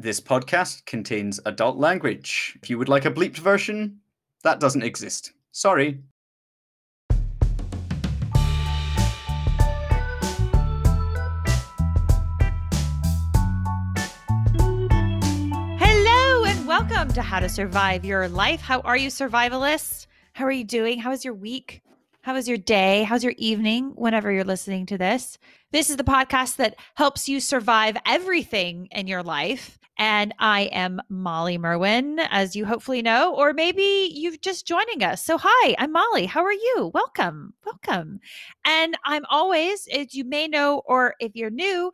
This podcast contains adult language. If you would like a bleeped version, that doesn't exist. Sorry. Hello and welcome to How to Survive Your Life. How are you, survivalists? How are you doing? How is your week? How was your day? How's your evening whenever you're listening to this? This is the podcast that helps you survive everything in your life. And I am Molly Merwin, as you hopefully know, or maybe you've just joining us. So, hi, I'm Molly. How are you? Welcome, welcome. And I'm always, as you may know, or if you're new,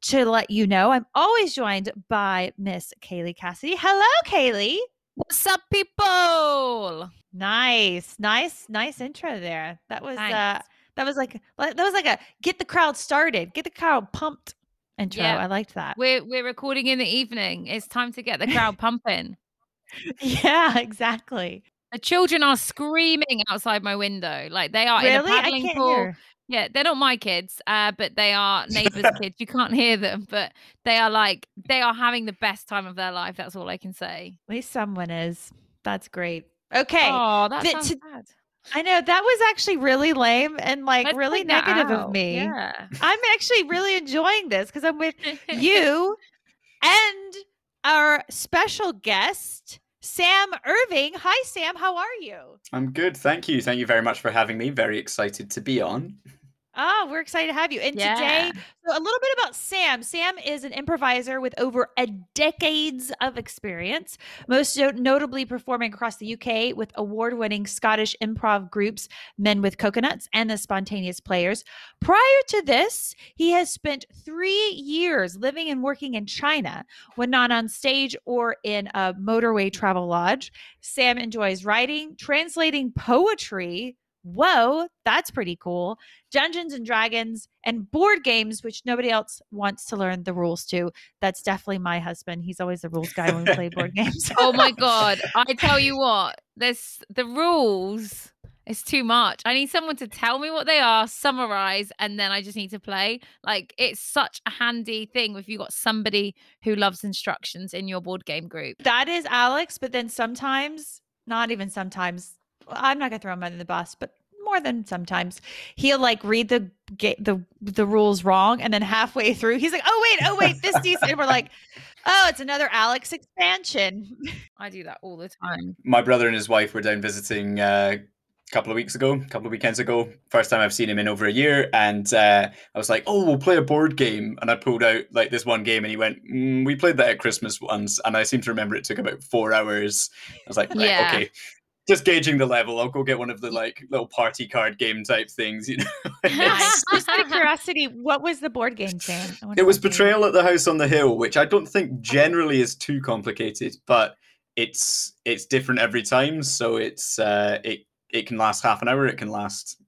to let you know, I'm always joined by Miss Kaylee Cassidy. Hello, Kaylee. What's up, people? Nice, nice, nice intro there. That was uh that was like that was like a get the crowd started, get the crowd pumped intro. Yeah. I liked that. We're we're recording in the evening. It's time to get the crowd pumping. Yeah, exactly. The children are screaming outside my window, like they are in a paddling pool. hear. Yeah, they're not my kids, uh, but they are neighbors' kids. You can't hear them, but they are like they are having the best time of their life. That's all I can say. At least someone is. That's great. Okay. Oh, that Th- sounds to- sad. I know that was actually really lame and like Let's really negative of me. Yeah. I'm actually really enjoying this because I'm with you and our special guest, Sam Irving. Hi, Sam. How are you? I'm good. Thank you. Thank you very much for having me. Very excited to be on. Oh, we're excited to have you. And Yeah. today, so a little bit about Sam. Sam is an improviser with over a decades of experience, most notably performing across the UK with award-winning Scottish improv groups Men with Coconuts and the Spontaneous Players. Prior to this, he has spent 3 years living and working in China when not on stage or in a motorway travel lodge. Sam enjoys writing, translating poetry. Whoa, that's pretty cool. Dungeons and Dragons and board games, which nobody else wants to learn the rules to. That's definitely my husband. He's always the rules guy when we play board games. oh my god! I tell you what, there's the rules. It's too much. I need someone to tell me what they are, summarize, and then I just need to play. Like it's such a handy thing if you got somebody who loves instructions in your board game group. that is Alex, but then sometimes, not even sometimes, I'm not gonna throw him under the bus, but more than sometimes, he'll like read the ga- the the rules wrong, and then halfway through, he's like, "Oh wait, oh wait, this needs," and we're like, "Oh, it's another Alex expansion." I do that all the time. My brother and his wife were down visiting uh, a couple of weeks ago, a couple of weekends ago. First time I've seen him in over a year. And uh, I was like, oh, we'll play a board game. And I pulled out like this one game and he went, mm, we played that at Christmas once. And I seem to remember it took about four hours. I was like, right, Yeah. okay. Just gauging the level. I'll go get one of the like little party card game type things, you know. Just out of curiosity, what was the board game, Sam? I wonder It was Betrayal at the House on the Hill, which I don't think generally is too complicated, but it's it's different every time. So it's uh, it it can last half an hour. It can last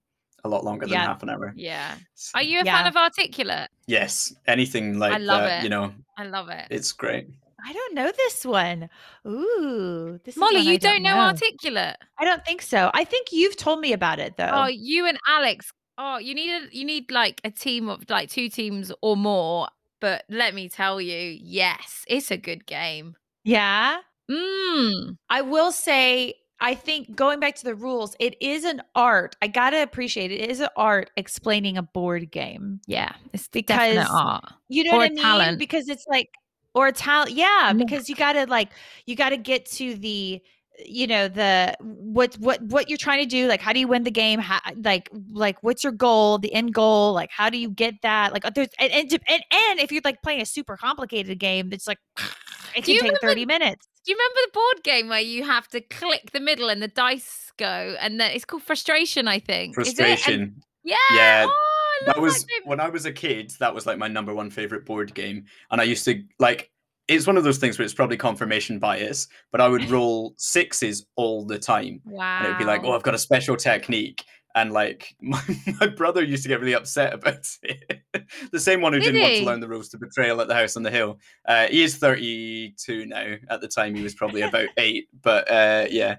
a lot longer than Yeah. half an hour. Yeah. S- Are you a Yeah. fan of Articulate? Yes, anything like love that, it. you know, I love it. it's great. I don't know this one. Ooh, this is Molly, you don't know know. Articulate? I don't think so. I think you've told me about it though. Oh, you and Alex. Oh, you need a you need like a team of like two teams or more. But let me tell you, yes, it's a good game. yeah. Mm. I will say, I think going back to the rules, it is an art. I gotta appreciate it. It is an art explaining a board game. Yeah, it's Because- art. You know Or what I mean? talent. Because it's like, or a talent. Yeah, Yeah. because you gotta like, you gotta get to the, you know, the what what what you're trying to do. Like, how do you win the game? How, like, like what's your goal? The end goal? Like, how do you get that? Like, uh, there's and and, and, and if you're like playing a super complicated game, it's like it Do can take remember- thirty minutes. Do you remember the board game where you have to click the middle and the dice go, and then it's called frustration, I think. Is it? And- Frustration. yeah. Yeah, Oh, I that was game. when I was a kid. That was like my number one favorite board game, and I used to like. It's one of those things where it's probably confirmation bias, but I would roll sixes all the time. Wow. and it would be like, "Oh, I've got a special technique," and like my, my brother used to get really upset about it. the same one who Did didn't want to learn the rules to betrayal at the house on the hill. Uh, he is thirty-two now. At the time, he was probably about eight, but uh, yeah,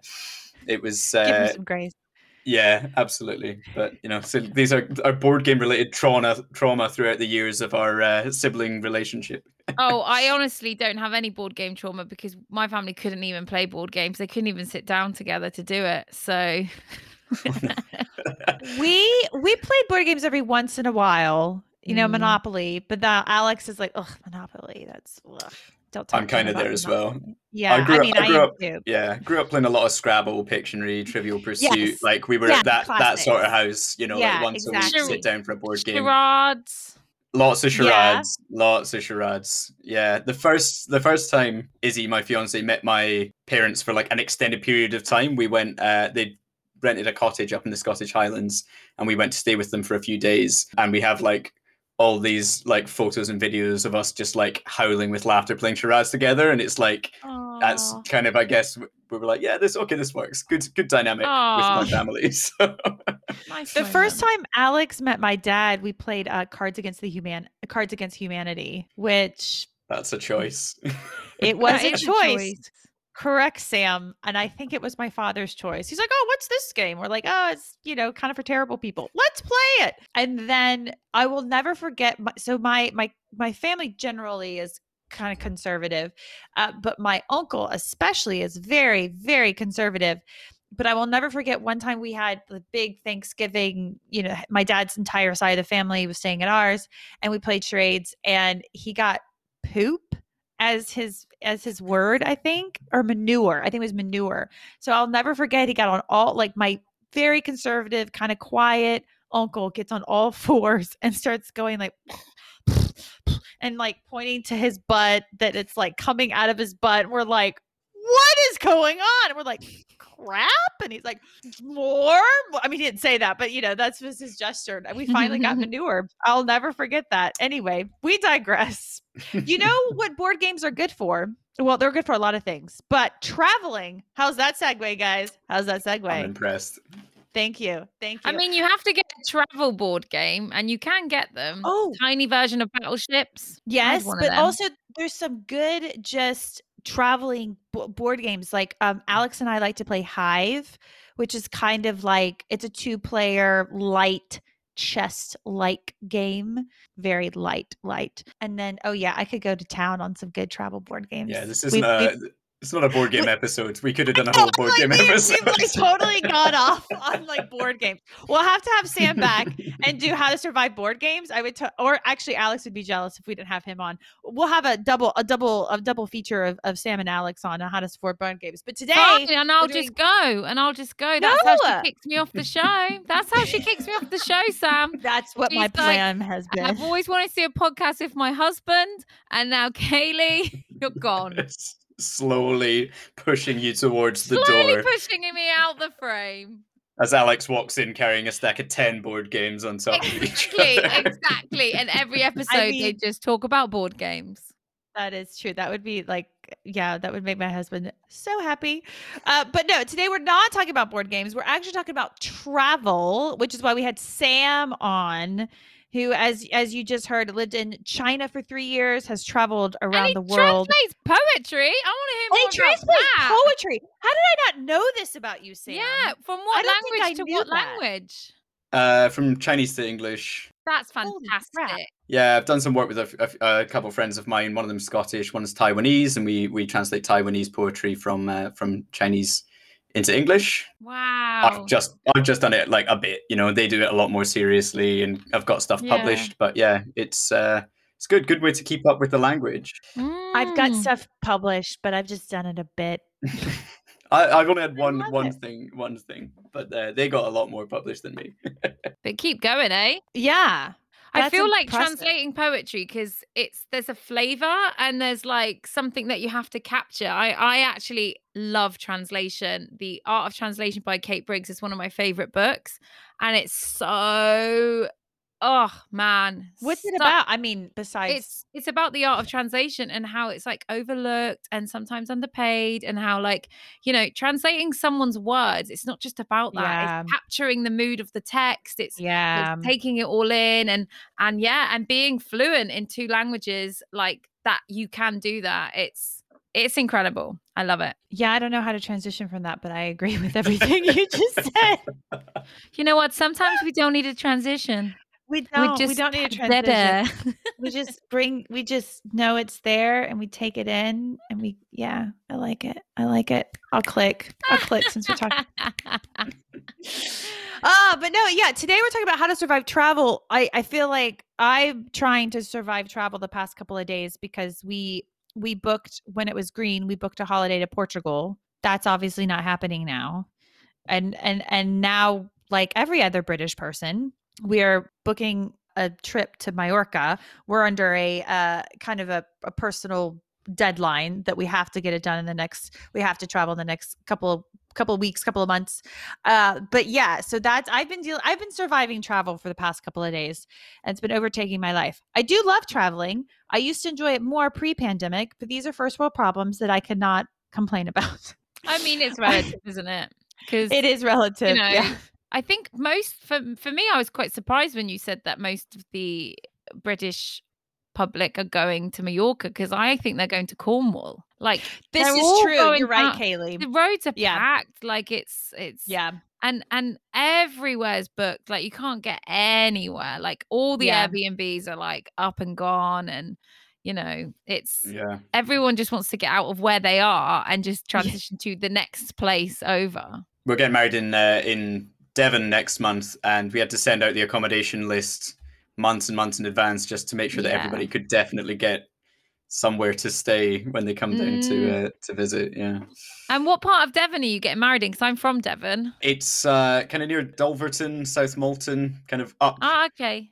it was. Give him Uh, some grace. Yeah, absolutely. But you know, so these are our board game related trauma trauma throughout the years of our uh, sibling relationship. oh, I honestly don't have any board game trauma because my family couldn't even play board games. They couldn't even sit down together to do it. So we we played board games every once in a while. You know, Mm. Monopoly, but now Alex is like, ugh, Monopoly. That's ugh. Don't talk I'm kinda about there as well. Monopoly." Yeah, grew I mean, I I, grew am up- too. yeah, grew up playing a lot of Scrabble, Pictionary, Trivial Pursuit. Yes. Like we were Yeah, at that that sort of house. You know, Yeah, like once a exactly. week, sit down for a board game. charades. Lots of Yeah. charades. Lots of charades. Yeah. The first the first time Izzy, my fiance, met my parents for like an extended period of time, we went uh they rented a cottage up in the Scottish Highlands and we went to stay with them for a few days. And we have like all these like photos and videos of us just like howling with laughter playing charades together. And it's like that's kind of I guess we were like, yeah, this okay, this works. Good good dynamic Aw. with my family. So Nice The first moment. time Alex met my dad, we played uh, Cards Against the Human Cards Against Humanity, which that's a choice. it was a choice. Correct, Sam. And I think it was my father's choice. He's like, "Oh, what's this game?" We're like, "Oh, it's you know, kind of for terrible people. Let's play it." And then I will never forget. My, so my my my family generally is kind of conservative, uh, but my uncle especially is very very conservative. But I will never forget one time we had the big Thanksgiving. You know, my dad's entire side of the family was staying at ours, and we played charades. And he got poop as his as his word, I think, or manure. I think it was manure. So I'll never forget. He got on all like my very conservative, kind of quiet uncle gets on all fours and starts going like and like pointing to his butt that it's like coming out of his butt. We're like, what is going on? And we're like, crap. And he's like, more. I mean, he didn't say that, but you know, that's just his gesture. And we finally got manure. I'll never forget that. Anyway, we digress. You know what board games are good for? Well, they're good for a lot of things, but traveling. How's that segue, guys? How's that segue? I'm impressed. Thank you. Thank you. I mean, you have to get a travel board game, and you can get them. oh, Tiny version of battleships. Yes, but also there's some good just traveling bo- board games. Like um, Alex and I like to play Hive, which is kind of like it's a two-player light chess like game, very light, light. And then oh yeah, I could go to town on some good travel board games. Yeah, this We've- isn't a we've- it's not a board game episode. We could have done a whole board like, game we've- episode. We've like totally gone off on like board games. We'll have to have Sam back and do how to survive board games. I would, t- or actually, Alex would be jealous if we didn't have him on. We'll have a double, a double, a double feature of, of Sam and Alex on uh, how to support board games. But today, Fine, and I'll we're just go, and I'll just go. That's No! how she kicks me off the show. That's how she kicks me off the show, Sam. that's what my She's like, plan has been. I've always wanted to see a podcast with my husband, and now Kaylee, you're gone. S- Slowly pushing you towards the Slowly door pushing me out the frame. as Alex walks in carrying a stack of 10 board games on top of each Exactly, other. exactly. And every episode they mean- just talk about board games. That is true. That would be like, yeah, that would make my husband so happy. Uh, but no, today we're not talking about board games. We're actually talking about travel, which is why we had Sam on, who, as as you just heard, lived in China for three years, has traveled and around he the world. He translates poetry. I want to hear more he about translates that. poetry. How did I not know this about you, Sam? Yeah, from what I language to what that. language? Uh, from Chinese to English. That's fantastic. Yeah, I've done some work with a couple of friends of mine. One of them's Scottish, one's Taiwanese, and we we translate Taiwanese poetry from uh, from Chinese into English. Wow. I've just I've just done it like a bit. You know, they do it a lot more seriously, and I've got stuff Yeah. published. But yeah, it's uh, it's good. Good way to keep up with the language. I've got Mm. stuff published, but I've just done it a bit. I, I've only had one one it. thing one thing, but uh, they got a lot more published than me. But keep going, eh? Yeah. I That's feel like translating poetry because it's there's a flavor and there's like something that you have to capture. I I actually love translation. The Art of Translation by Kate Briggs is one of my favorite books, and it's so oh man, What's it about? I mean, besides It's it's about the art of translation and how it's like overlooked and sometimes underpaid and how like you know translating someone's words. It's not just about that. Yeah. It's capturing the mood of the text. It's yeah. it's taking it all in and and yeah and being fluent in two languages like that you can do that it's it's incredible. I love it. Yeah, I don't know how to transition from that, but I agree with everything you just said. You know what? Sometimes we don't need a transition. We don't. We, just don't need a transition. we just bring. We just know it's there, and we take it in, and we. Yeah, I like it. I like it. I'll click. I'll click since we're talking. Ah, but no, yeah. Today we're talking about how to survive travel. I I feel like I'm trying to survive travel the past couple of days because we we booked when it was green. We booked a holiday to Portugal. That's obviously not happening now, and and and now like every other British person, we are booking a trip to Mallorca. We're under a uh, kind of a, a personal deadline that we have to get it done in the next. We have to travel in the next couple of couple of weeks, couple of months. Uh, but yeah, so that's I've been dealing. I've been surviving travel for the past couple of days, and it's been overtaking my life. I do love traveling. I used to enjoy it more pre-pandemic, but these are first world problems that I cannot complain about. I mean, it's relative, isn't it? Because It is relative. know, yeah. I think most for for me, I was quite surprised when you said that most of the British public are going to Mallorca because I think they're going to Cornwall. Like This is all true. going You're right, out. Kaylee. the roads are Yeah. packed. Like it's it's Yeah. and and everywhere's booked. Like you can't get anywhere. Like all the Yeah. Airbnbs are like up and gone, and you know it's Yeah. everyone just wants to get out of where they are and just Yeah. transition to the next place over. We're getting married in uh, in Devon next month, and we had to send out the accommodation list months and months in advance just to make sure that Yeah. everybody could definitely get somewhere to stay when they come down Mm. to uh, to visit. Yeah, And what part of Devon are you getting married in? Because I'm from Devon. it's uh, kind of near Dulverton, South Molton, kind of up Ah, okay.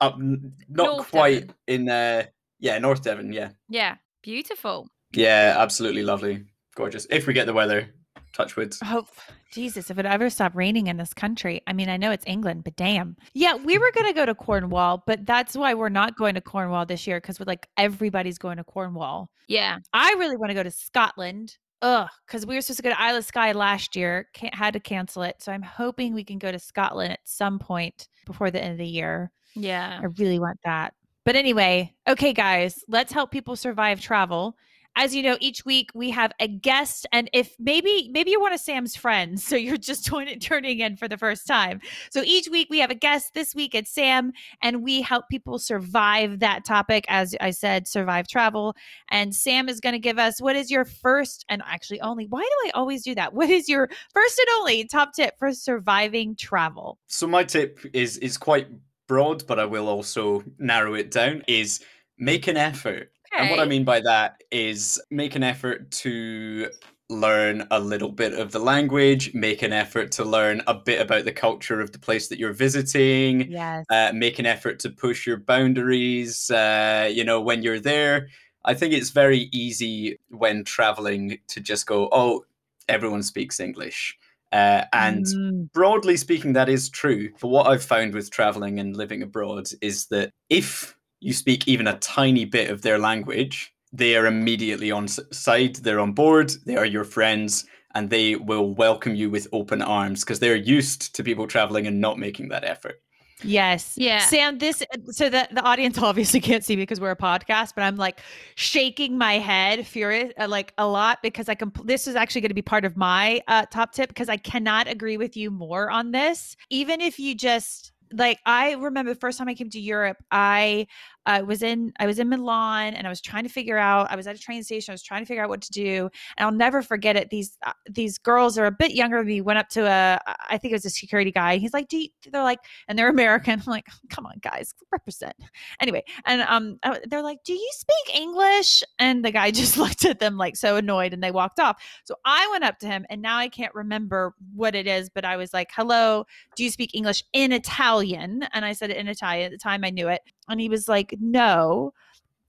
up, not North quite Devon. in uh, yeah North Devon. Yeah, Yeah. Beautiful. yeah, absolutely lovely, gorgeous. If we get the weather, touch wood. Oh, Jesus, if it ever stopped raining in this country. I mean, I know it's England, but damn. Yeah, we were going to go to Cornwall, but that's why we're not going to Cornwall this year because we're like, everybody's going to Cornwall. Yeah. I really want to go to Scotland. Ugh, because we were supposed to go to Isle of Skye last year, can't, had to cancel it. So I'm hoping we can go to Scotland at some point before the end of the year. Yeah. I really want that. But anyway, okay, guys, let's help people survive travel. As you know, each week we have a guest, and if maybe maybe you're one of Sam's friends, so you're just joining, turning in for the first time. So each week we have a guest. This week it's Sam, and we help people survive that topic. As I said, survive travel. And Sam is going to give us what is your first and actually only. Why do I always do that? What is your first and only top tip for surviving travel? So my tip is is quite broad, but I will also narrow it down. Is make an effort. And what I mean by that is make an effort to learn a little bit of the language, make an effort to learn a bit about the culture of the place that you're visiting, Yes. uh, make an effort to push your boundaries. Uh, you know, when you're there, I think it's very easy when traveling to just go, oh, everyone speaks English. Uh, and Mm, broadly speaking, that is true. But what I've found with traveling and living abroad is that if you speak even a tiny bit of their language, they are immediately on side. They're on board. They are your friends, and they will welcome you with open arms because they're used to people traveling and not making that effort. Yes. Yeah. Sam, this so that the audience obviously can't see me because we're a podcast, but I'm like shaking my head furious uh, like a lot because I can this is actually going to be part of my uh, top tip because I cannot agree with you more on this. Even if you just like I remember the first time I came to Europe, I uh, was in I was in Milan and I was trying to figure out I was at a train station I was trying to figure out what to do and I'll never forget it these uh, these girls are a bit younger than me went up to a I think it was a security guy he's like they're like and they're American I'm like come on guys represent. Anyway and um they're like do you speak English? And the guy just looked at them like so annoyed and they walked off. So I went up to him and now I can't remember what it is but I was like hello do you speak English in Italian? And I said it in Italian at the time I knew it and he was like no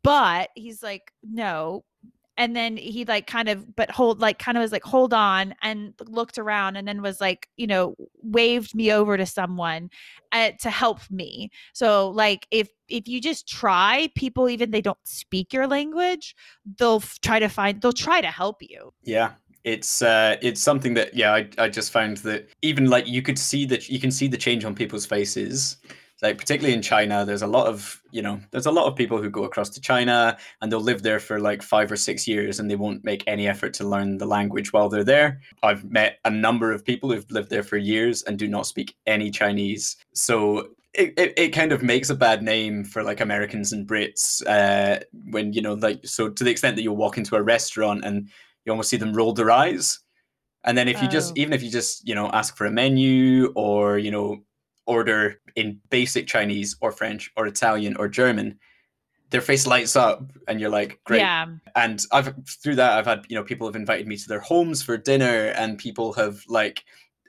but he's like no and then he like kind of but hold like kind of was like hold on and looked around and then was like you know waved me over to someone uh, to help me so like if if you just try people even they don't speak your language they'll f- try to find they'll try to help you Yeah. It's uh it's something that yeah, I, I just found that even like you could see that you can see the change on people's faces like particularly in China, there's a lot of you know there's a lot of people who go across to China and they'll live there for like five or six years and they won't make any effort to learn the language while they're there. I've met a number of people who've lived there for years and do not speak any Chinese. So it, it, it kind of makes a bad name for like Americans and Brits uh, when you know like so to the extent that you'll walk into a restaurant and you almost see them roll their eyes. And then if you just Oh. even if you just you know ask for a menu or you know order in basic Chinese or French or Italian or German, their face lights up and you're like, great. Yeah. And I've through that I've had, you know, people have invited me to their homes for dinner and people have like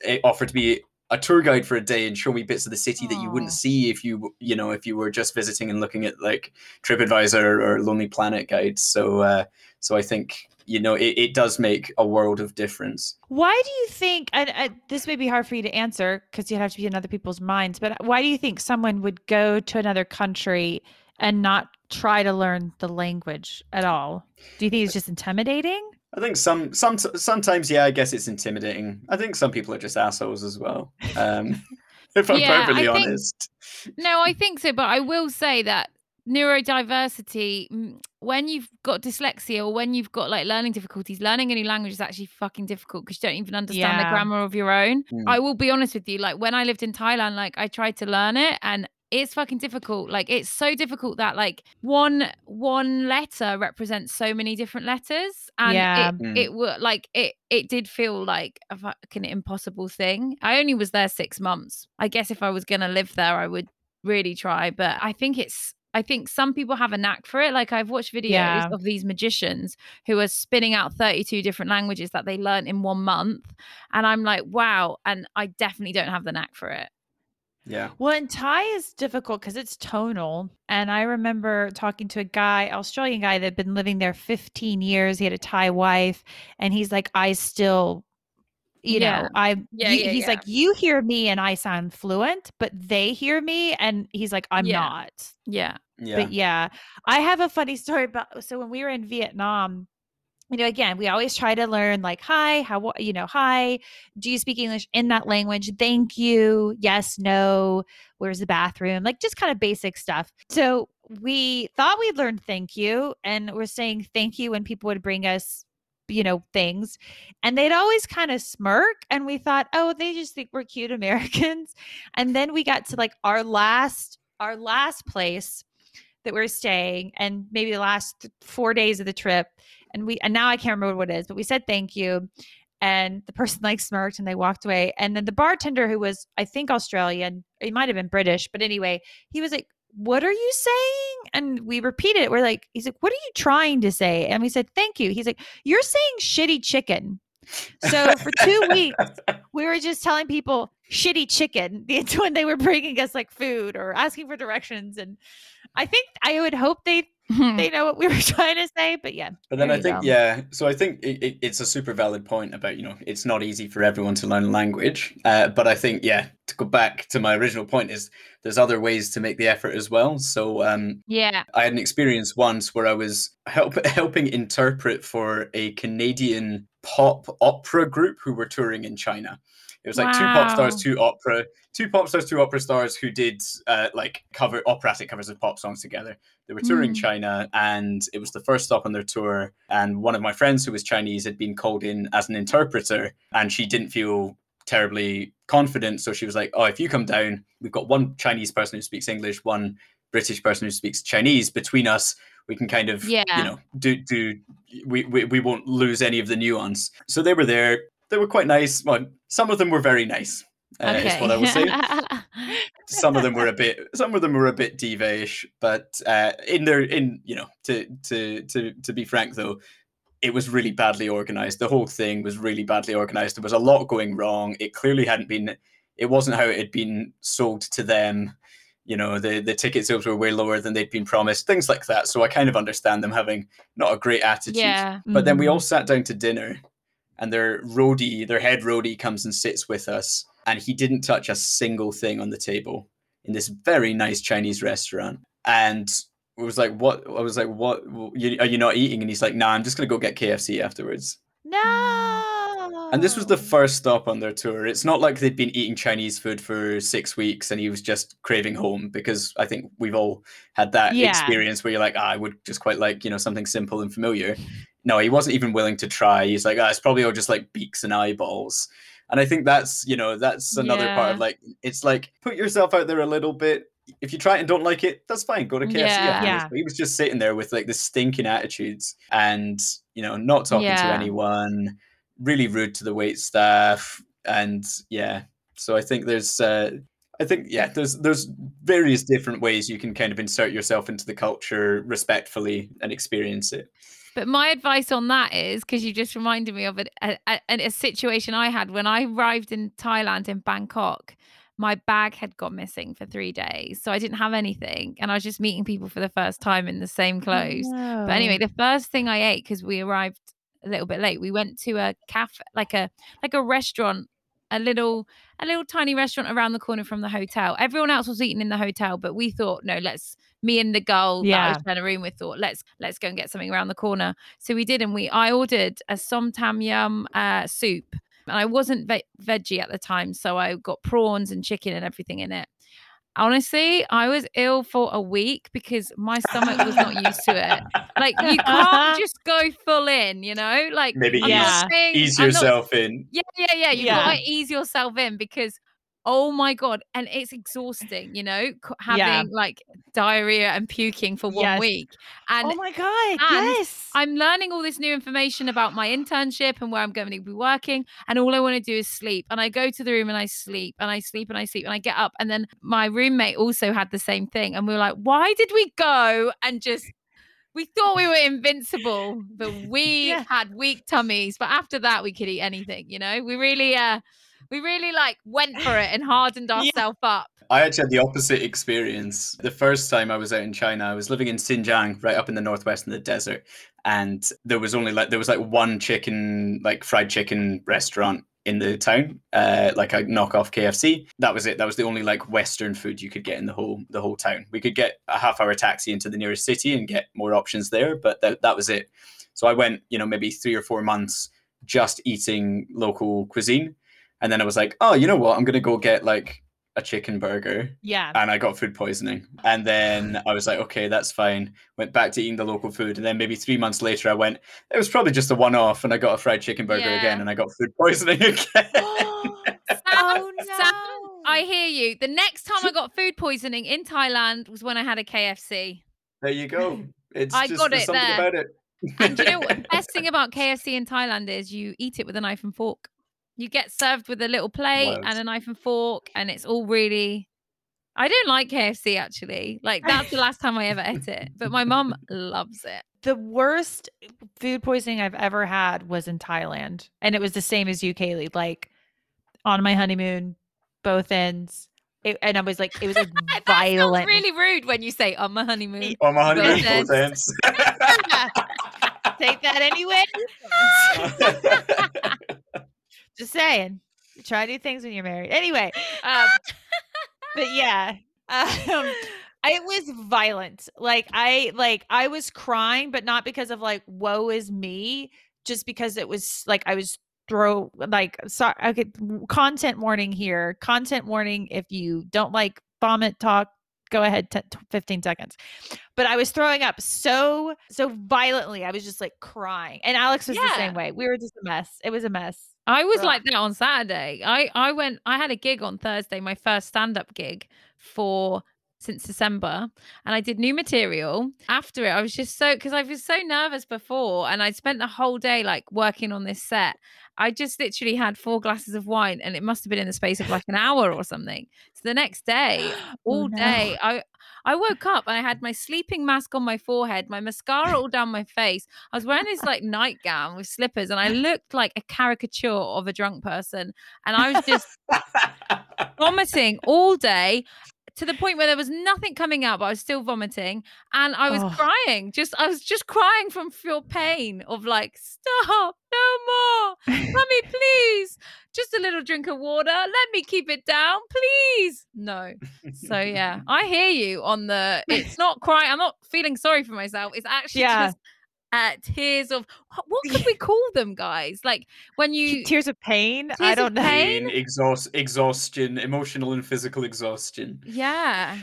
eh, offered to be a tour guide for a day and show me bits of the city that you wouldn't see if you you know if you were just visiting and looking at like TripAdvisor or Lonely Planet guides. So uh so I think you know it, it does make a world of difference. Why do you think, and this may be hard for you to answer because you'd have to be in other people's minds, but why do you think someone would go to another country and not try to learn the language at all? Do you think it's just intimidating? I think some some sometimes yeah, I guess it's intimidating. I think some people are just assholes as well. Um, if I'm Yeah, I perfectly think- honest. No, I think so, but I will say that neurodiversity, mm, when you've got dyslexia or when you've got like learning difficulties, learning a new language is actually fucking difficult because you don't even understand the grammar of your own. Mm. I will be honest with you, like when I lived in Thailand, like I tried to learn it and it's fucking difficult. Like it's so difficult that like one one letter represents so many different letters, and Yeah. it Mm. it were like it it did feel like a fucking impossible thing. I only was there six months. I guess if I was gonna live there, I would really try. But I think it's I think some people have a knack for it. Like I've watched videos Yeah. of these magicians who are spinning out 32 different languages that they learned in one month. And I'm like, wow. And I definitely don't have the knack for it. Yeah. Well, and Thai is difficult because it's tonal. And I remember talking to a guy, Australian guy that had been living there 15 years. He had a Thai wife, and he's like, I still, you Yeah. know, I, Yeah, you- yeah, he's yeah. like, you hear me and I sound fluent, but they hear me. And he's like, I'm Yeah. not. Yeah. Yeah. But yeah, I have a funny story about uh, so when we were in Vietnam, you know, again, we always try to learn like, hi, how, you know, hi, do you speak English in that language? Thank you. Yes, no. Where's the bathroom? Like just kind of basic stuff. So we thought we'd learned thank you and we're saying thank you when people would bring us, you know, things. And they'd always kind of smirk. And we thought, oh, they just think we're cute Americans. And then we got to like our last, our last place that we're staying and maybe the last four days of the trip and we and now i can't remember what it is but we said thank you and the person like smirked and they walked away and then the bartender who was i think australian he might have been british but anyway he was like what are you saying? And we repeated it we're like he's like what are you trying to say? And we said thank you. He's like you're saying shitty chicken so for two weeks we were just telling people shitty chicken. When they were bringing us like food or asking for directions. And i think i would hope they they know what we were trying to say but yeah But then I think, go. yeah. So I think it, it, it's a super valid point about you know it's not easy for everyone to learn a language. Uh, but I think, yeah, to go back to my original point is there's other ways to make the effort as well. So um, Yeah. I had an experience once where I was help, helping interpret for a Canadian pop opera group who were touring in China. It was like two pop stars, two opera, two pop stars, two opera stars who did uh, like cover operatic covers of pop songs together. They were touring Mm. China, and it was the first stop on their tour. And one of my friends who was Chinese had been called in as an interpreter, and she didn't feel terribly confident. So she was like, "Oh, if you come down, we've got one Chinese person who speaks English, one British person who speaks Chinese. Between us, we can kind of, Yeah. you know, do do we, we we won't lose any of the nuance." So they were there. They were quite nice. Well, some of them were very nice. Uh, Is what I will say. some of them were a bit some of them were a bit diva-ish but uh in their in you know to to to to be frank though it was really badly organized the whole thing was really badly organized there was a lot going wrong it clearly hadn't been it wasn't how it had been sold to them you know the the ticket sales were way lower than they'd been promised things like that so i kind of understand them having not a great attitude yeah. but then we Mhm. all sat down to dinner, and their roadie, their head roadie, comes and sits with us, and he didn't touch a single thing on the table in this very nice Chinese restaurant. And it was like, "What?" I was like, "What? Are you not eating?" And he's like, "Nah, I'm just gonna go get KFC afterwards." no And this was the Oh. first stop on their tour. It's not like they'd been eating Chinese food for six weeks and he was just craving home because I think we've all had that Yeah. experience where you're like, ah, I would just quite like, you know, something simple and familiar. No, he wasn't even willing to try. He's like, ah, it's probably all just like beaks and eyeballs. And I think that's, you know, that's another part of like, it's like put yourself out there a little bit. If you try it and don't like it, that's fine. Go to KFC. Yeah. Yeah. But he was just sitting there with like the stinking attitudes and, you know, not talking to anyone, really rude to the wait staff. And yeah, so I think there's, uh, I think yeah, there's there's various different ways you can kind of insert yourself into the culture respectfully and experience it. But my advice on that is because you just reminded me of it, a, a, a situation I had when I arrived in Thailand in Bangkok. My bag had gone missing for three days, so I didn't have anything, and I was just meeting people for the first time in the same clothes. But anyway, the first thing I ate because we arrived a little bit late, we went to a cafe, like a like a restaurant, a little a little tiny restaurant around the corner from the hotel. Everyone else was eating in the hotel, but we thought, no, let's. Me and the girl that I was sharing a room with thought, let's let's go and get something around the corner. So we did, and we I ordered a som tam yum uh, soup, and I wasn't ve- veggie at the time, so I got prawns and chicken and everything in it. Honestly, I was ill for a week because my stomach was not used to it. Like you can't just go full in, you know. Like Maybe I'm Yeah. not saying, ease I'm not- yourself in. yeah, yeah, yeah. You Yeah. gotta ease yourself in because. Oh my god! And it's exhausting, you know, having Yeah. like diarrhea and puking for one Yes. week. And oh my god! yes. I'm learning all this new information about my internship and where I'm going to be working. And all I want to do is sleep. And I go to the room and I sleep and I sleep and I sleep and I get up. And then my roommate also had the same thing. And we were like, why did we go and just. We thought we were invincible, but we Yeah. had weak tummies. But after that, we could eat anything. You know, we really, uh, we really like went for it and hardened Yeah. ourselves up. I actually had the opposite experience. The first time I was out in China, I was living in Xinjiang, right up in the northwest in the desert, and there was only like there was like one chicken, like fried chicken restaurant in the town, uh, like a knockoff KFC. That was it. That was the only like Western food you could get in the whole the whole town. We could get a half hour taxi into the nearest city and get more options there, but that that was it. So I went, you know, maybe three or four months just eating local cuisine, and then I was like, oh, you know what? I'm gonna go get like a chicken burger yeah. and I got food poisoning. And then I was like, okay, that's fine. Went back to eating the local food. And then maybe three months later, I went, it was probably just a one off. And I got a fried chicken burger Yeah. again and I got food poisoning again. oh Sam, no! I hear you. The next time I got food poisoning in Thailand was when I had a KFC. there you go. It's I just got it something there. about it. And do you know what? The best thing about KFC in Thailand is you eat it with a knife and fork. You get served with a little plate Wild. and a knife and fork, and it's all really. I don't like KFC actually. Like that's the last time I ever ate it, but my mom loves it. the worst food poisoning I've ever had was in Thailand, and it was the same as you, Kaylee. Like on my honeymoon, both ends, it, and I was like, it was like That violent. really rude when you say on my honeymoon. On my honeymoon, Both both ends. Take that anyway. Just saying, try new things when you're married. Anyway, um, but yeah, um, it was violent. Like I, like I was crying, but not because of like woe is me, just because it was like I was throw like sorry. Okay, content warning here. Content warning. If you don't like vomit talk, go ahead. T- t- Fifteen seconds. But I was throwing up so so violently. I was just like crying, and Alex was the same way. We were just a mess. It was a mess. I was Ugh. like that on Saturday. I I went. I had a gig on Thursday, my first stand up gig for since December, and I did new material. After it, I was just so because I was so nervous before, and I'd spent the whole day like working on this set. I just literally had four glasses of wine, and it must have been in the space of like an hour or something. So the next day, oh, all Oh, no. day, I I woke up and I had my sleeping mask on my forehead, my mascara all down my face. I was wearing this like nightgown with slippers, and I looked like a caricature of a drunk person. And I was just vomiting all day to the point where there was nothing coming out, but I was still vomiting. And I was Oh. crying. Just I was just crying from pure pain of like, stop, no more. Mummy, please. Just a little drink of water. Let me keep it down, please. No. So yeah, I hear you on the it's not crying. I'm not feeling sorry for myself. It's actually Yeah. just uh, tears of what, what could we call them, guys? Like when you Tears of pain. I Tears of don't know. pain? Pain, exhaust, exhaustion, emotional and physical exhaustion. yeah,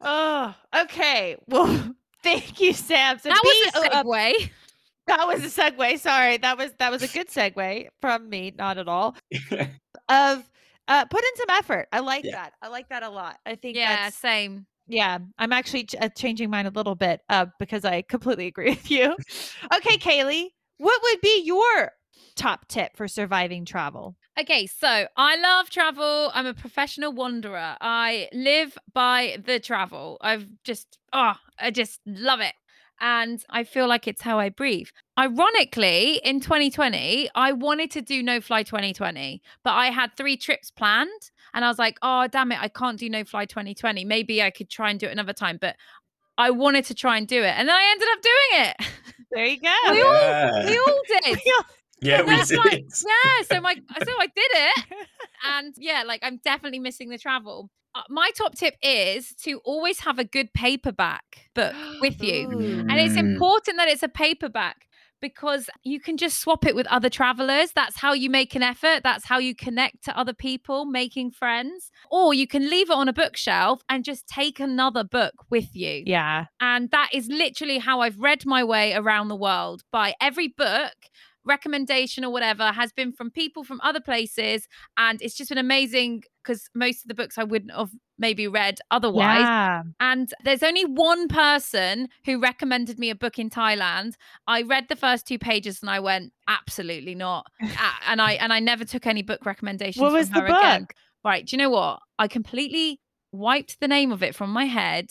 Oh, okay. Well, thank you, Sam. So that be- was a uh, segue. that was a segue. Sorry, that was that was a good segue from me. Not at all. Of uh, put in some effort. I like Yeah. that. I like that a lot. I think yeah, that's same. Yeah. I'm actually ch- uh, changing mine a little bit uh, because I completely agree with you. Okay, Kaylee, what would be your top tip for surviving travel? Okay, so I love travel. I'm a professional wanderer. I live by the travel. I've just, oh, I just love it. And I feel like it's how I breathe. Ironically, in 2020, I wanted to do No Fly 2020, but I had three trips planned. And I was like, oh, damn it, I can't do No Fly 2020. Maybe I could try and do it another time. But I wanted to try and do it. And then I ended up doing it. There you go. We all- yeah, we all did. yeah, we did. like- yeah so my so i did it and yeah like i'm definitely missing the travel uh, my top tip is to always have a good paperback book with you and it's Mm. important that it's a paperback because you can just swap it with other travelers. That's how you make an effort. That's how you connect to other people making friends. Or you can leave it on a bookshelf and just take another book with you. Yeah. and that is literally how I've read my way around the world by every book recommendation or whatever has been from people from other places. And it's just been amazing because most of the books I wouldn't have maybe read otherwise Yeah. and there's only one person who recommended me a book in Thailand. I read the first two pages and I went, absolutely not. And I and I never took any book recommendations. What from was the her again. book? Right. Do you know what? I completely wiped the name of it from my head.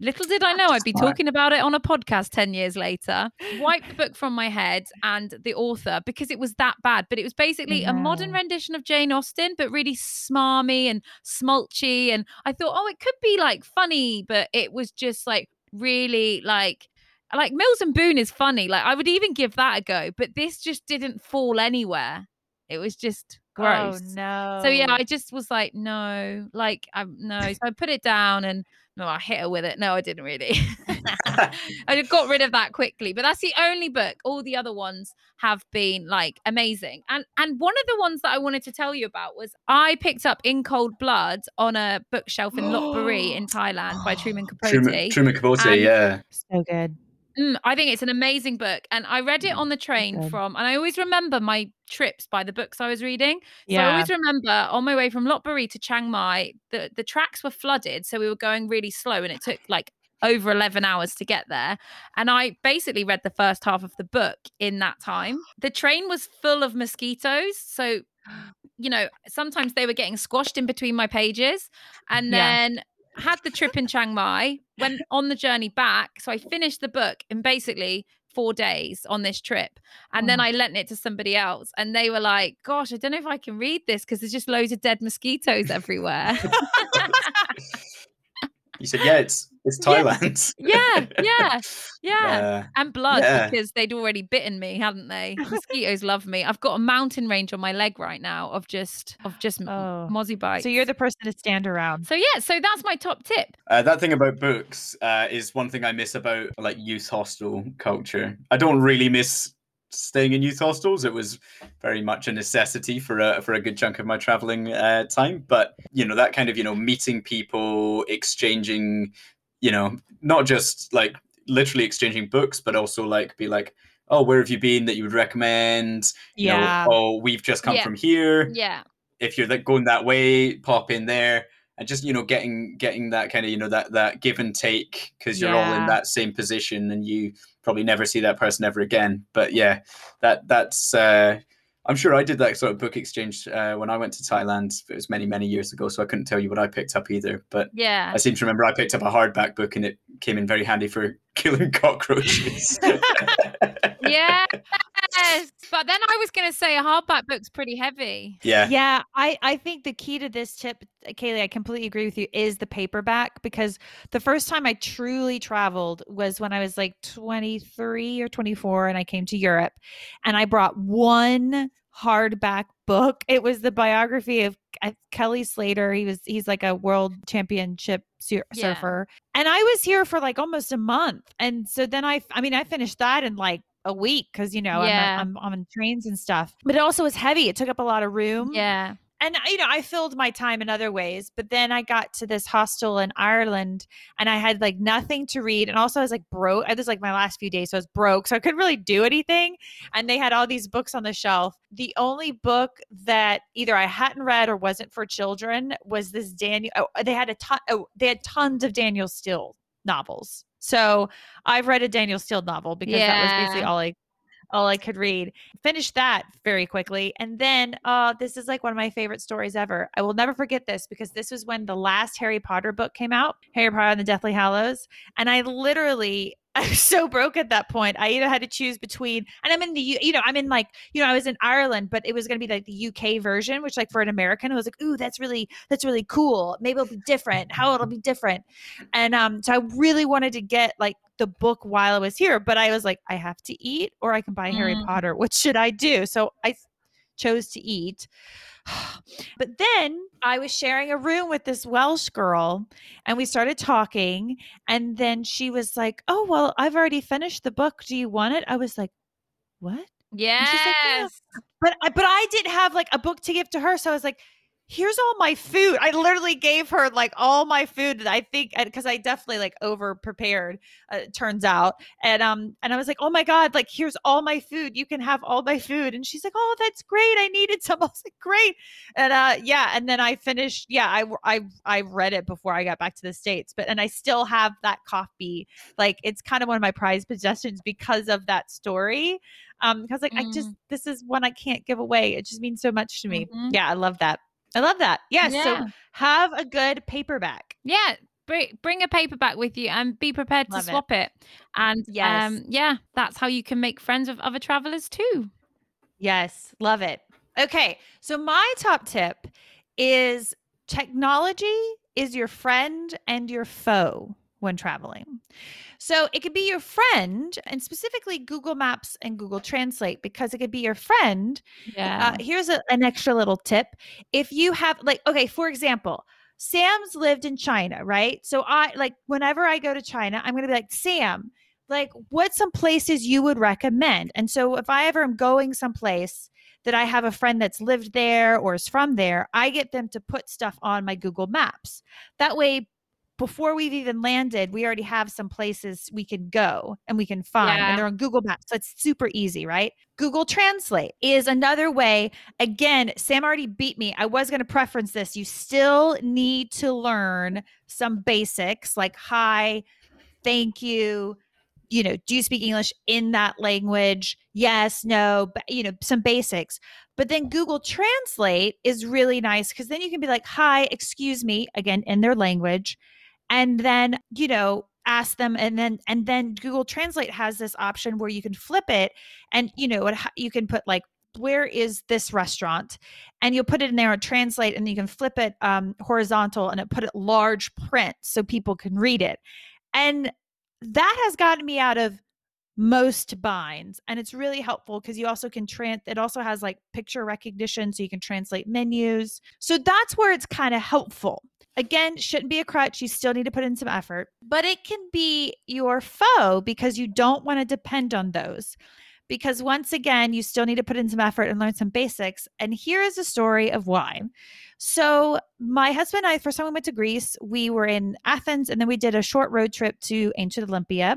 Little did I know I'd be talking about it on a podcast 10 years later. Wiped the book from my head and the author because it was that bad. But it was basically a modern mm-hmm. rendition of Jane Austen, but really smarmy and smulchy. And I thought, oh, it could be like funny, but it was just like really like like Mills and Boon is funny. Like I would even give that a go, but this just didn't fall anywhere. It was just oh, gross. Oh no. So yeah, I just was like, no, like I'm no. So I put it down and no, I hit her with it. No, I didn't really. I got rid of that quickly. But that's the only book. All the other ones have been like amazing. And and one of the ones that I wanted to tell you about was I picked up In Cold Blood on a bookshelf in Lopburi in Thailand by Truman Capote. Truman, Truman Capote, And- yeah. so good. Mm, I think it's an amazing book. And I read it Mm, on the train good. from, and I always remember my trips by the books I was reading. So I always remember on my way from Lopburi to Chiang Mai, the, the tracks were flooded. So we were going really slow and it took like over 11 hours to get there. And I basically read the first half of the book in that time. The train was full of mosquitoes. So, you know, sometimes they were getting squashed in between my pages. And Yeah. then had the trip in Chiang Mai, went on the journey back. So I finished the book in basically four days on this trip. And then Oh. I lent it to somebody else. And they were like, gosh, I don't know if I can read this because there's just loads of dead mosquitoes everywhere. You said, yeah, it's it's Yeah. Thailand. yeah, yeah, yeah. Yeah. And blood Yeah. because they'd already bitten me, hadn't they? Mosquitoes love me. I've got a mountain range on my leg right now of just of just oh. mozzie bites. So you're the person to stand around. So yeah, so that's my top tip. Uh, that thing about books uh, is one thing I miss about like youth hostel culture. I don't really miss staying in youth hostels. It was very much a necessity for a for a good chunk of my traveling uh, time. But you know that kind of you know meeting people, exchanging, you know, not just like literally exchanging books, but also like be like, oh, where have you been that you would recommend? You know, Yeah. oh, we've just come Yeah. from here Yeah. if you're like going that way, pop in there and just you know getting getting that kind of you know that that give and take because you're all in that same position and you probably never see that person ever again. But yeah, that that's uh, I'm sure I did that sort of book exchange uh, when I went to Thailand. It was many many years ago, so I couldn't tell you what I picked up either. But Yeah. I seem to remember I picked up a hardback book and it came in very handy for killing cockroaches. yes. But then I was going to say a hardback book's pretty heavy. yeah. Yeah, I I think the key to this tip, Kaylee, I completely agree with you, is the paperback because the first time I truly traveled was when I was like 23 or 24 and I came to Europe and I brought one hardback book. It was the biography of uh, Kelly Slater. He was he's like a world championship sur- Yeah. surfer. And I was here for like almost a month. And so then I I mean I finished that in like a week because you know Yeah. I'm, I'm on trains and stuff. But it also was heavy. It took up a lot of room. Yeah. and you know i filled my time in other ways but then i got to this hostel in ireland and i had like nothing to read and also i was like broke it was like my last few days so i was broke so i couldn't really do anything and they had all these books on the shelf the only book that either i hadn't read or wasn't for children was this Danielle oh, they had a ton oh, they had tons of Danielle Steel novels so i've read a Danielle Steel novel because that was basically all i all I could read. Finished that very quickly. And then uh this is like one of my favorite stories ever. I will never forget this because this was when the last Harry Potter book came out, Harry Potter and the Deathly Hallows, and I literally I was so broke at that point. I either had to choose between, and I'm in the, U- you know, I'm in like, you know, I was in Ireland, but it was going to be like the UK version, which like for an American, I was like, ooh, that's really, that's really cool. Maybe it'll be different. How it'll be different. And um, so I really wanted to get like the book while I was here, but I was like, I have to eat or I can buy Harry Mm. Potter. What should I do? So I chose to eat. But then I was sharing a room with this Welsh girl and we started talking. And then she was like, Oh, well, I've already finished the book. Do you want it? I was like, What? Yes. like, "Yeah." But but I didn't have like a book to give to her. So I was like, here's all my food. I literally gave her like all my food that I think because I definitely like over prepared, uh, turns out. And um and I was like, oh my God, like here's all my food. You can have all my food. And she's like, oh, that's great. I needed some. I was like, great. And uh yeah, and then I finished, yeah, I I I read it before I got back to the States, but and I still have that copy. Like it's kind of one of my prized possessions because of that story um because like i just this is one i can't give away it just means so much to me Mhm. yeah i love that i love that yes Yeah. so have a good paperback Yeah. Bring, bring a paperback with you and be prepared to Love it. swap it. And Yes. um, yeah, that's how you can make friends with other travelers too. yes love it okay so my top tip is technology is your friend and your foe when traveling so it could be your friend and specifically google maps and google translate because it could be your friend Yeah. Uh, here's a, an extra little tip. If you have, like, okay, for example, Sam's lived in China, right? So I, like, whenever I go to China, I'm going to be like, Sam, like, what's some places you would recommend? And so if I ever am going someplace that I have a friend that's lived there or is from there, I get them to put stuff on my Google Maps. That way, before we've even landed, we already have some places we can go and we can find, Yeah. and they're on Google Maps. So it's super easy, right? Google Translate is another way. Again, Sam already beat me. I was going to preference this. You still need to learn some basics like hi, thank you. You know, do you speak English in that language? Yes, no, but you know, some basics. But then Google Translate is really nice because then you can be like, hi, excuse me, again, in their language. And then, you know, ask them and then and then Google Translate has this option where you can flip it and you know, it, you can put like where is this restaurant? and you'll put it in there and translate and you can flip it um, horizontal and it put it large print so people can read it. And that has gotten me out of most binds and it's really helpful because you also can trans it also has like picture recognition so you can translate menus. So that's where it's kind of helpful again shouldn't be a crutch you still need to put in some effort but it can be your foe because you don't want to depend on those. Because once again you still need to put in some effort and learn some basics and here is a story of why. So my husband and i first time we went to greece we were in athens and then we did a short road trip to ancient olympia.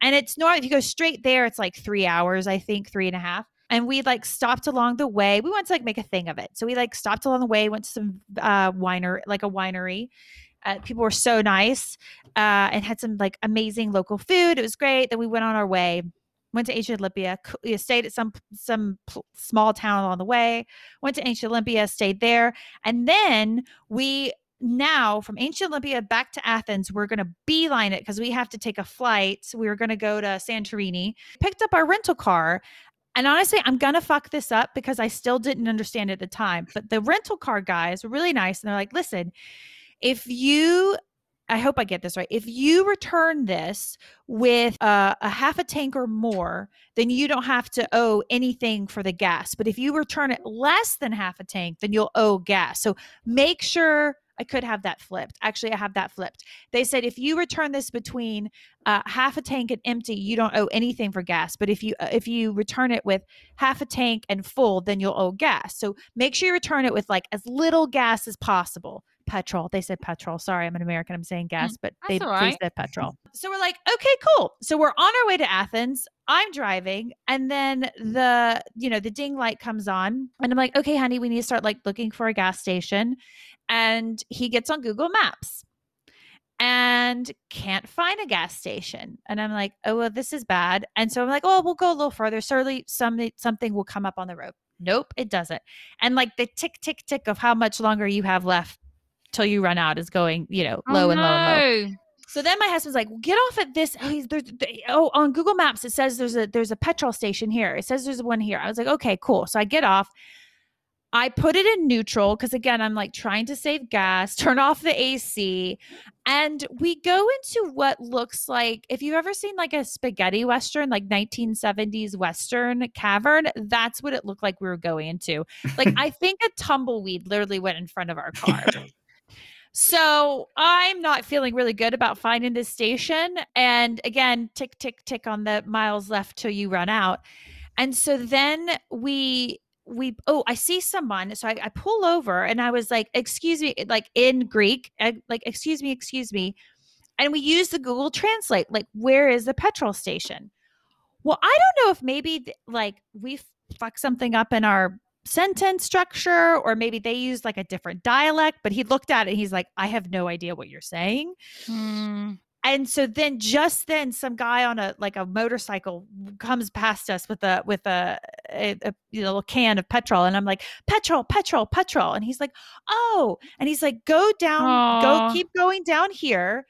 And it's normal if you go straight there it's like three hours i think three and a half and we like stopped along the way. We wanted to like make a thing of it. So we like stopped along the way went to some uh winer like a winery. Uh, people were so nice uh, and had some like amazing local food. It was great. Then we went on our way. Went to ancient olympia stayed at some some small town along the way. Went to ancient olympia stayed there. And then we now from ancient olympia back to athens we're going to beeline it because we have to take a flight. We were going to go to santorini. Picked up our rental car and honestly i'm going to fuck this up because i still didn't understand at the time but the rental car guys were really nice and they're like listen if you I hope I get this right. If you return this with uh, a half a tank or more, then you don't have to owe anything for the gas. But if you return it less than half a tank, then you'll owe gas. So make sure I could have that flipped. Actually, I have that flipped. They said if you return this between uh, half a tank and empty, you don't owe anything for gas. But if you uh, if you return it with half a tank and full, then you'll owe gas. So make sure you return it with like as little gas as possible. Petrol. They said petrol. Sorry, I'm an American. I'm saying gas, but Mm, that's they right. said petrol. So we're like, okay, cool. So we're on our way to Athens. I'm driving, and then the you know the ding light comes on, and I'm like, okay, honey, we need to start like looking for a gas station. And he gets on Google Maps and can't find a gas station. And I'm like, oh well, this is bad. And so I'm like, oh, we'll go a little further. Surely some something will come up on the road. Nope, it doesn't. And like the tick, tick, tick of how much longer you have left till you run out is going, you know, oh, low oh, and low and low. So then my husband's like, "Get off at this." Oh, he's, there's, th- oh, on Google Maps it says there's a there's a petrol station here. It says there's one here. I was like, "Okay, cool." So I get off. I put it in neutral because again, I'm like trying to save gas. Turn off the AC, and we go into what looks like if you've ever seen like a spaghetti western, like 1970s western cavern. That's what it looked like we were going into. Like I think a tumbleweed literally went in front of our car. So I'm not feeling really good about finding this station. And again, tick, tick, tick on the miles left till you run out. And so then we we oh I see someone. So I, I pull over and I was like, excuse me, like in Greek, like excuse me, excuse me. And we use the Google Translate, like, where is the petrol station? Well, I don't know if maybe like we fucked something up in our sentence structure or maybe they used like a different dialect but he looked at it he's like i have no idea what you're saying Hmm. And so then just then some guy on a like a motorcycle comes past us with a with a, a, a you know, little can of petrol and i'm like petrol petrol petrol and he's like oh and he's like go down Aw. go keep going down here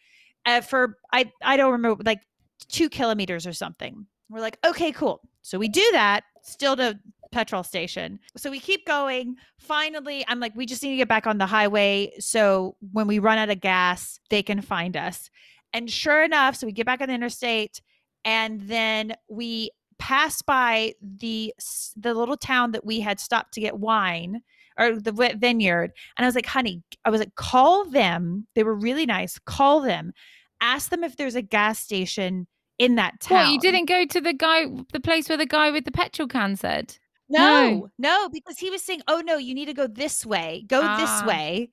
uh, for i i don't remember like two kilometers or something. We're like okay cool. So we do that still to petrol station. So we keep going. Finally i'm like we just need to get back on the highway. So when we run out of gas they can find us and sure enough, so we get back on the interstate and then we pass by the the little town that we had stopped to get wine or the vineyard. And I was like, honey, I was like, call them. They were really nice. Call them. Ask them if there's a gas station in that town. What, you didn't go to the guy, the place where the guy with the petrol can said? No, no, because he was saying, "Oh no, you need to go this way. Go Ah. this way."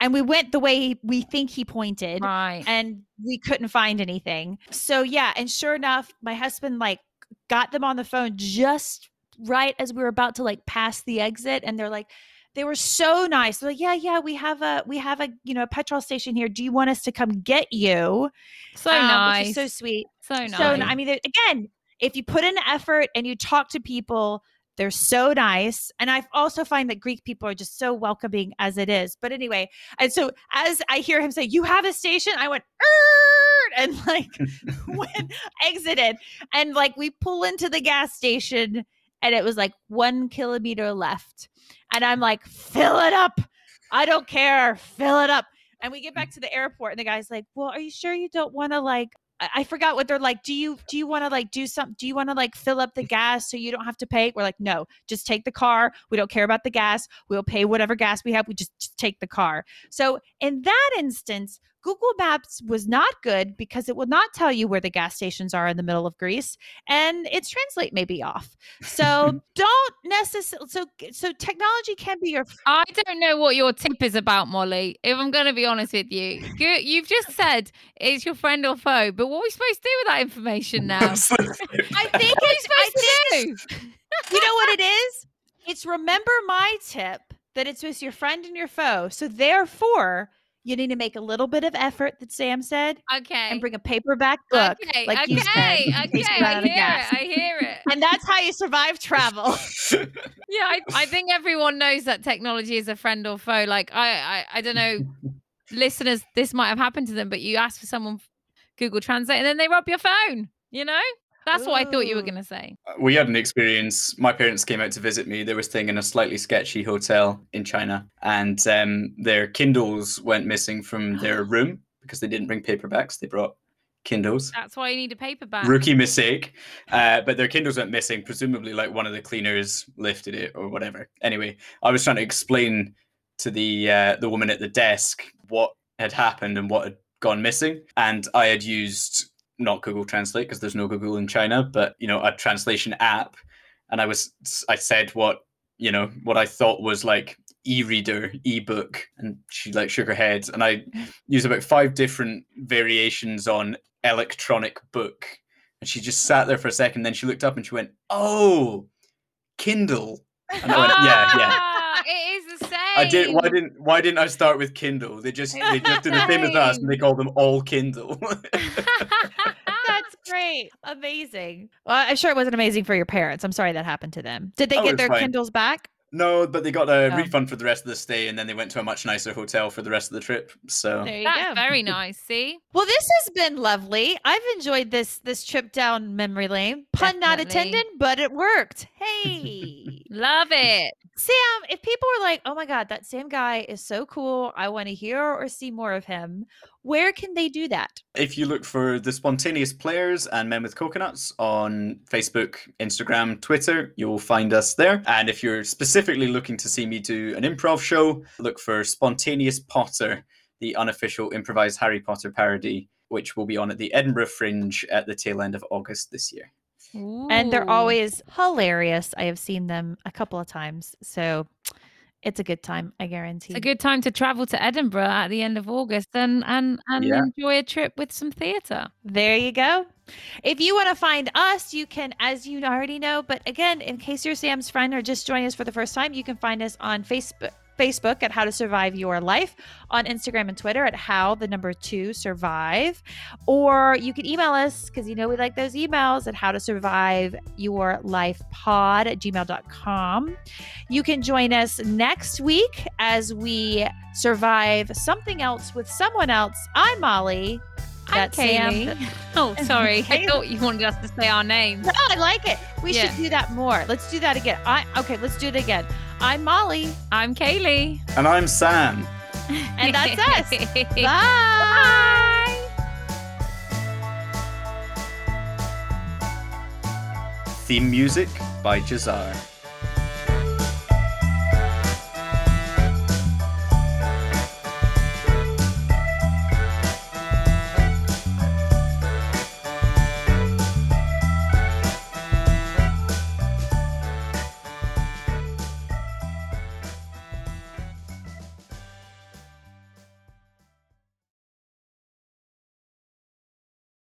And we went the way we think he pointed. Right. and we couldn't find anything. So yeah, and sure enough, my husband like got them on the phone just right as we were about to like pass the exit and they're like they were so nice. They're like, "Yeah, yeah, we have a we have a, you know, a petrol station here. Do you want us to come get you?" so Um, nice. So sweet. so nice. So I mean, again, if you put in effort and you talk to people, they're so nice. And I also find that Greek people are just so welcoming as it is. But anyway, and so as I hear him say, "You have a station," I went, "Er," and like went exited, and like we pull into the gas station, and it was like one kilometer left, and I'm like, "Fill it up." I don't care. Fill it up. And we get back to the airport, and the guy's like, "Well, are you sure you don't want to like?" I forgot what they're like. Do you do you want to like do something? Do you want to like fill up the mm. gas so you don't have to pay? We're like, no, just take the car. We don't care about the gas. We'll pay whatever gas we have. We just, just take the car. So in that instance, Google Maps was not good because it will not tell you where the gas stations are in the middle of Greece, and its translate may be off. So don't necessarily. So so technology can be your I don't know what your tip is about, Molly. If I'm going to be honest with you, you you've just said it's your friend or foe, but what are we supposed to do with that information now? I think what are we it's, I supposed think to do? you know what it is? It's remember my tip that it's with your friend and your foe. So therefore, you need to make a little bit of effort that Sam said Okay. and bring a paperback book. okay. like okay. you said, in okay. case you run I hear gas. it. I hear it. And that's how you survive travel. Yeah, I, I think everyone knows that technology is a friend or foe. Like I, I, I don't know, listeners, this might have happened to them, but you ask for someone Google Translate and then they rob your phone. You know, that's what I thought you were gonna say. we had an experience. My parents came out to visit me. They were staying in a slightly sketchy hotel in China, and um, their Kindles went missing from their room because they didn't bring paperbacks. They brought Kindles. That's why you need a paperback. Rookie mistake. Uh, but their Kindles went missing. Presumably, like one of the cleaners lifted it or whatever. Anyway, I was trying to explain to the uh, the woman at the desk what had happened and what had gone missing, and I had used not Google Translate because there's no Google in China, but you know a translation app, and I was I said what you know what I thought was like e-reader e-book, and she like shook her head. And i used about five different variations on electronic book. And she just sat there for a second then she looked up and she went oh kindle. And i went yeah yeah Ah, It is the same. I did. Why didn't Why didn't I start with Kindle? They just they just did the same as us, and they call them all Kindle. That's great. Amazing. Well, I'm sure it wasn't amazing for your parents. I'm sorry that happened to them. Did they Oh, get their fine. Kindles back? no, but they got a Oh. refund for the rest of the stay, and then they went to a much nicer hotel for the rest of the trip. So There you That's go. very nice. See, Well, this has been lovely. I've enjoyed this this trip down memory lane. Pun not intended, but it worked. Hey. love it. Sam, if people are like, "Oh my god, that Sam guy is so cool. I want to hear or see more of him." Where can they do that? if you look for the spontaneous players and men with coconuts on Facebook, Instagram, Twitter, you'll find us there. And if you're specifically looking to see me do an improv show, look for Spontaneous Potter, the unofficial improvised Harry Potter parody, which will be on at the Edinburgh Fringe at the tail end of August this year. And they're always hilarious. I have seen them a couple of times. So it's a good time, I guarantee. It's a good time to travel to Edinburgh at the end of August and and and Yeah. enjoy a trip with some theatre. There you go. If you want to find us, you can, as you already know, but again, in case you're Sam's friend or just joining us for the first time, you can find us on Facebook. Facebook at How to Survive Your Life, on Instagram and Twitter at How the number two survive, or you can email us because you know we like those emails at How to Survive Your Life Pod at gmail.com. You can join us next week as we survive something else with someone else. I'm Molly. I'm Sam. Oh, sorry. I thought you wanted us to say our names. No, I like it. We Yeah. should do that more. Let's do that again. I okay, let's do it again. I'm Molly, I'm Kaylee. And I'm Sam. and that's us. Bye. Bye. Theme music by Jazar.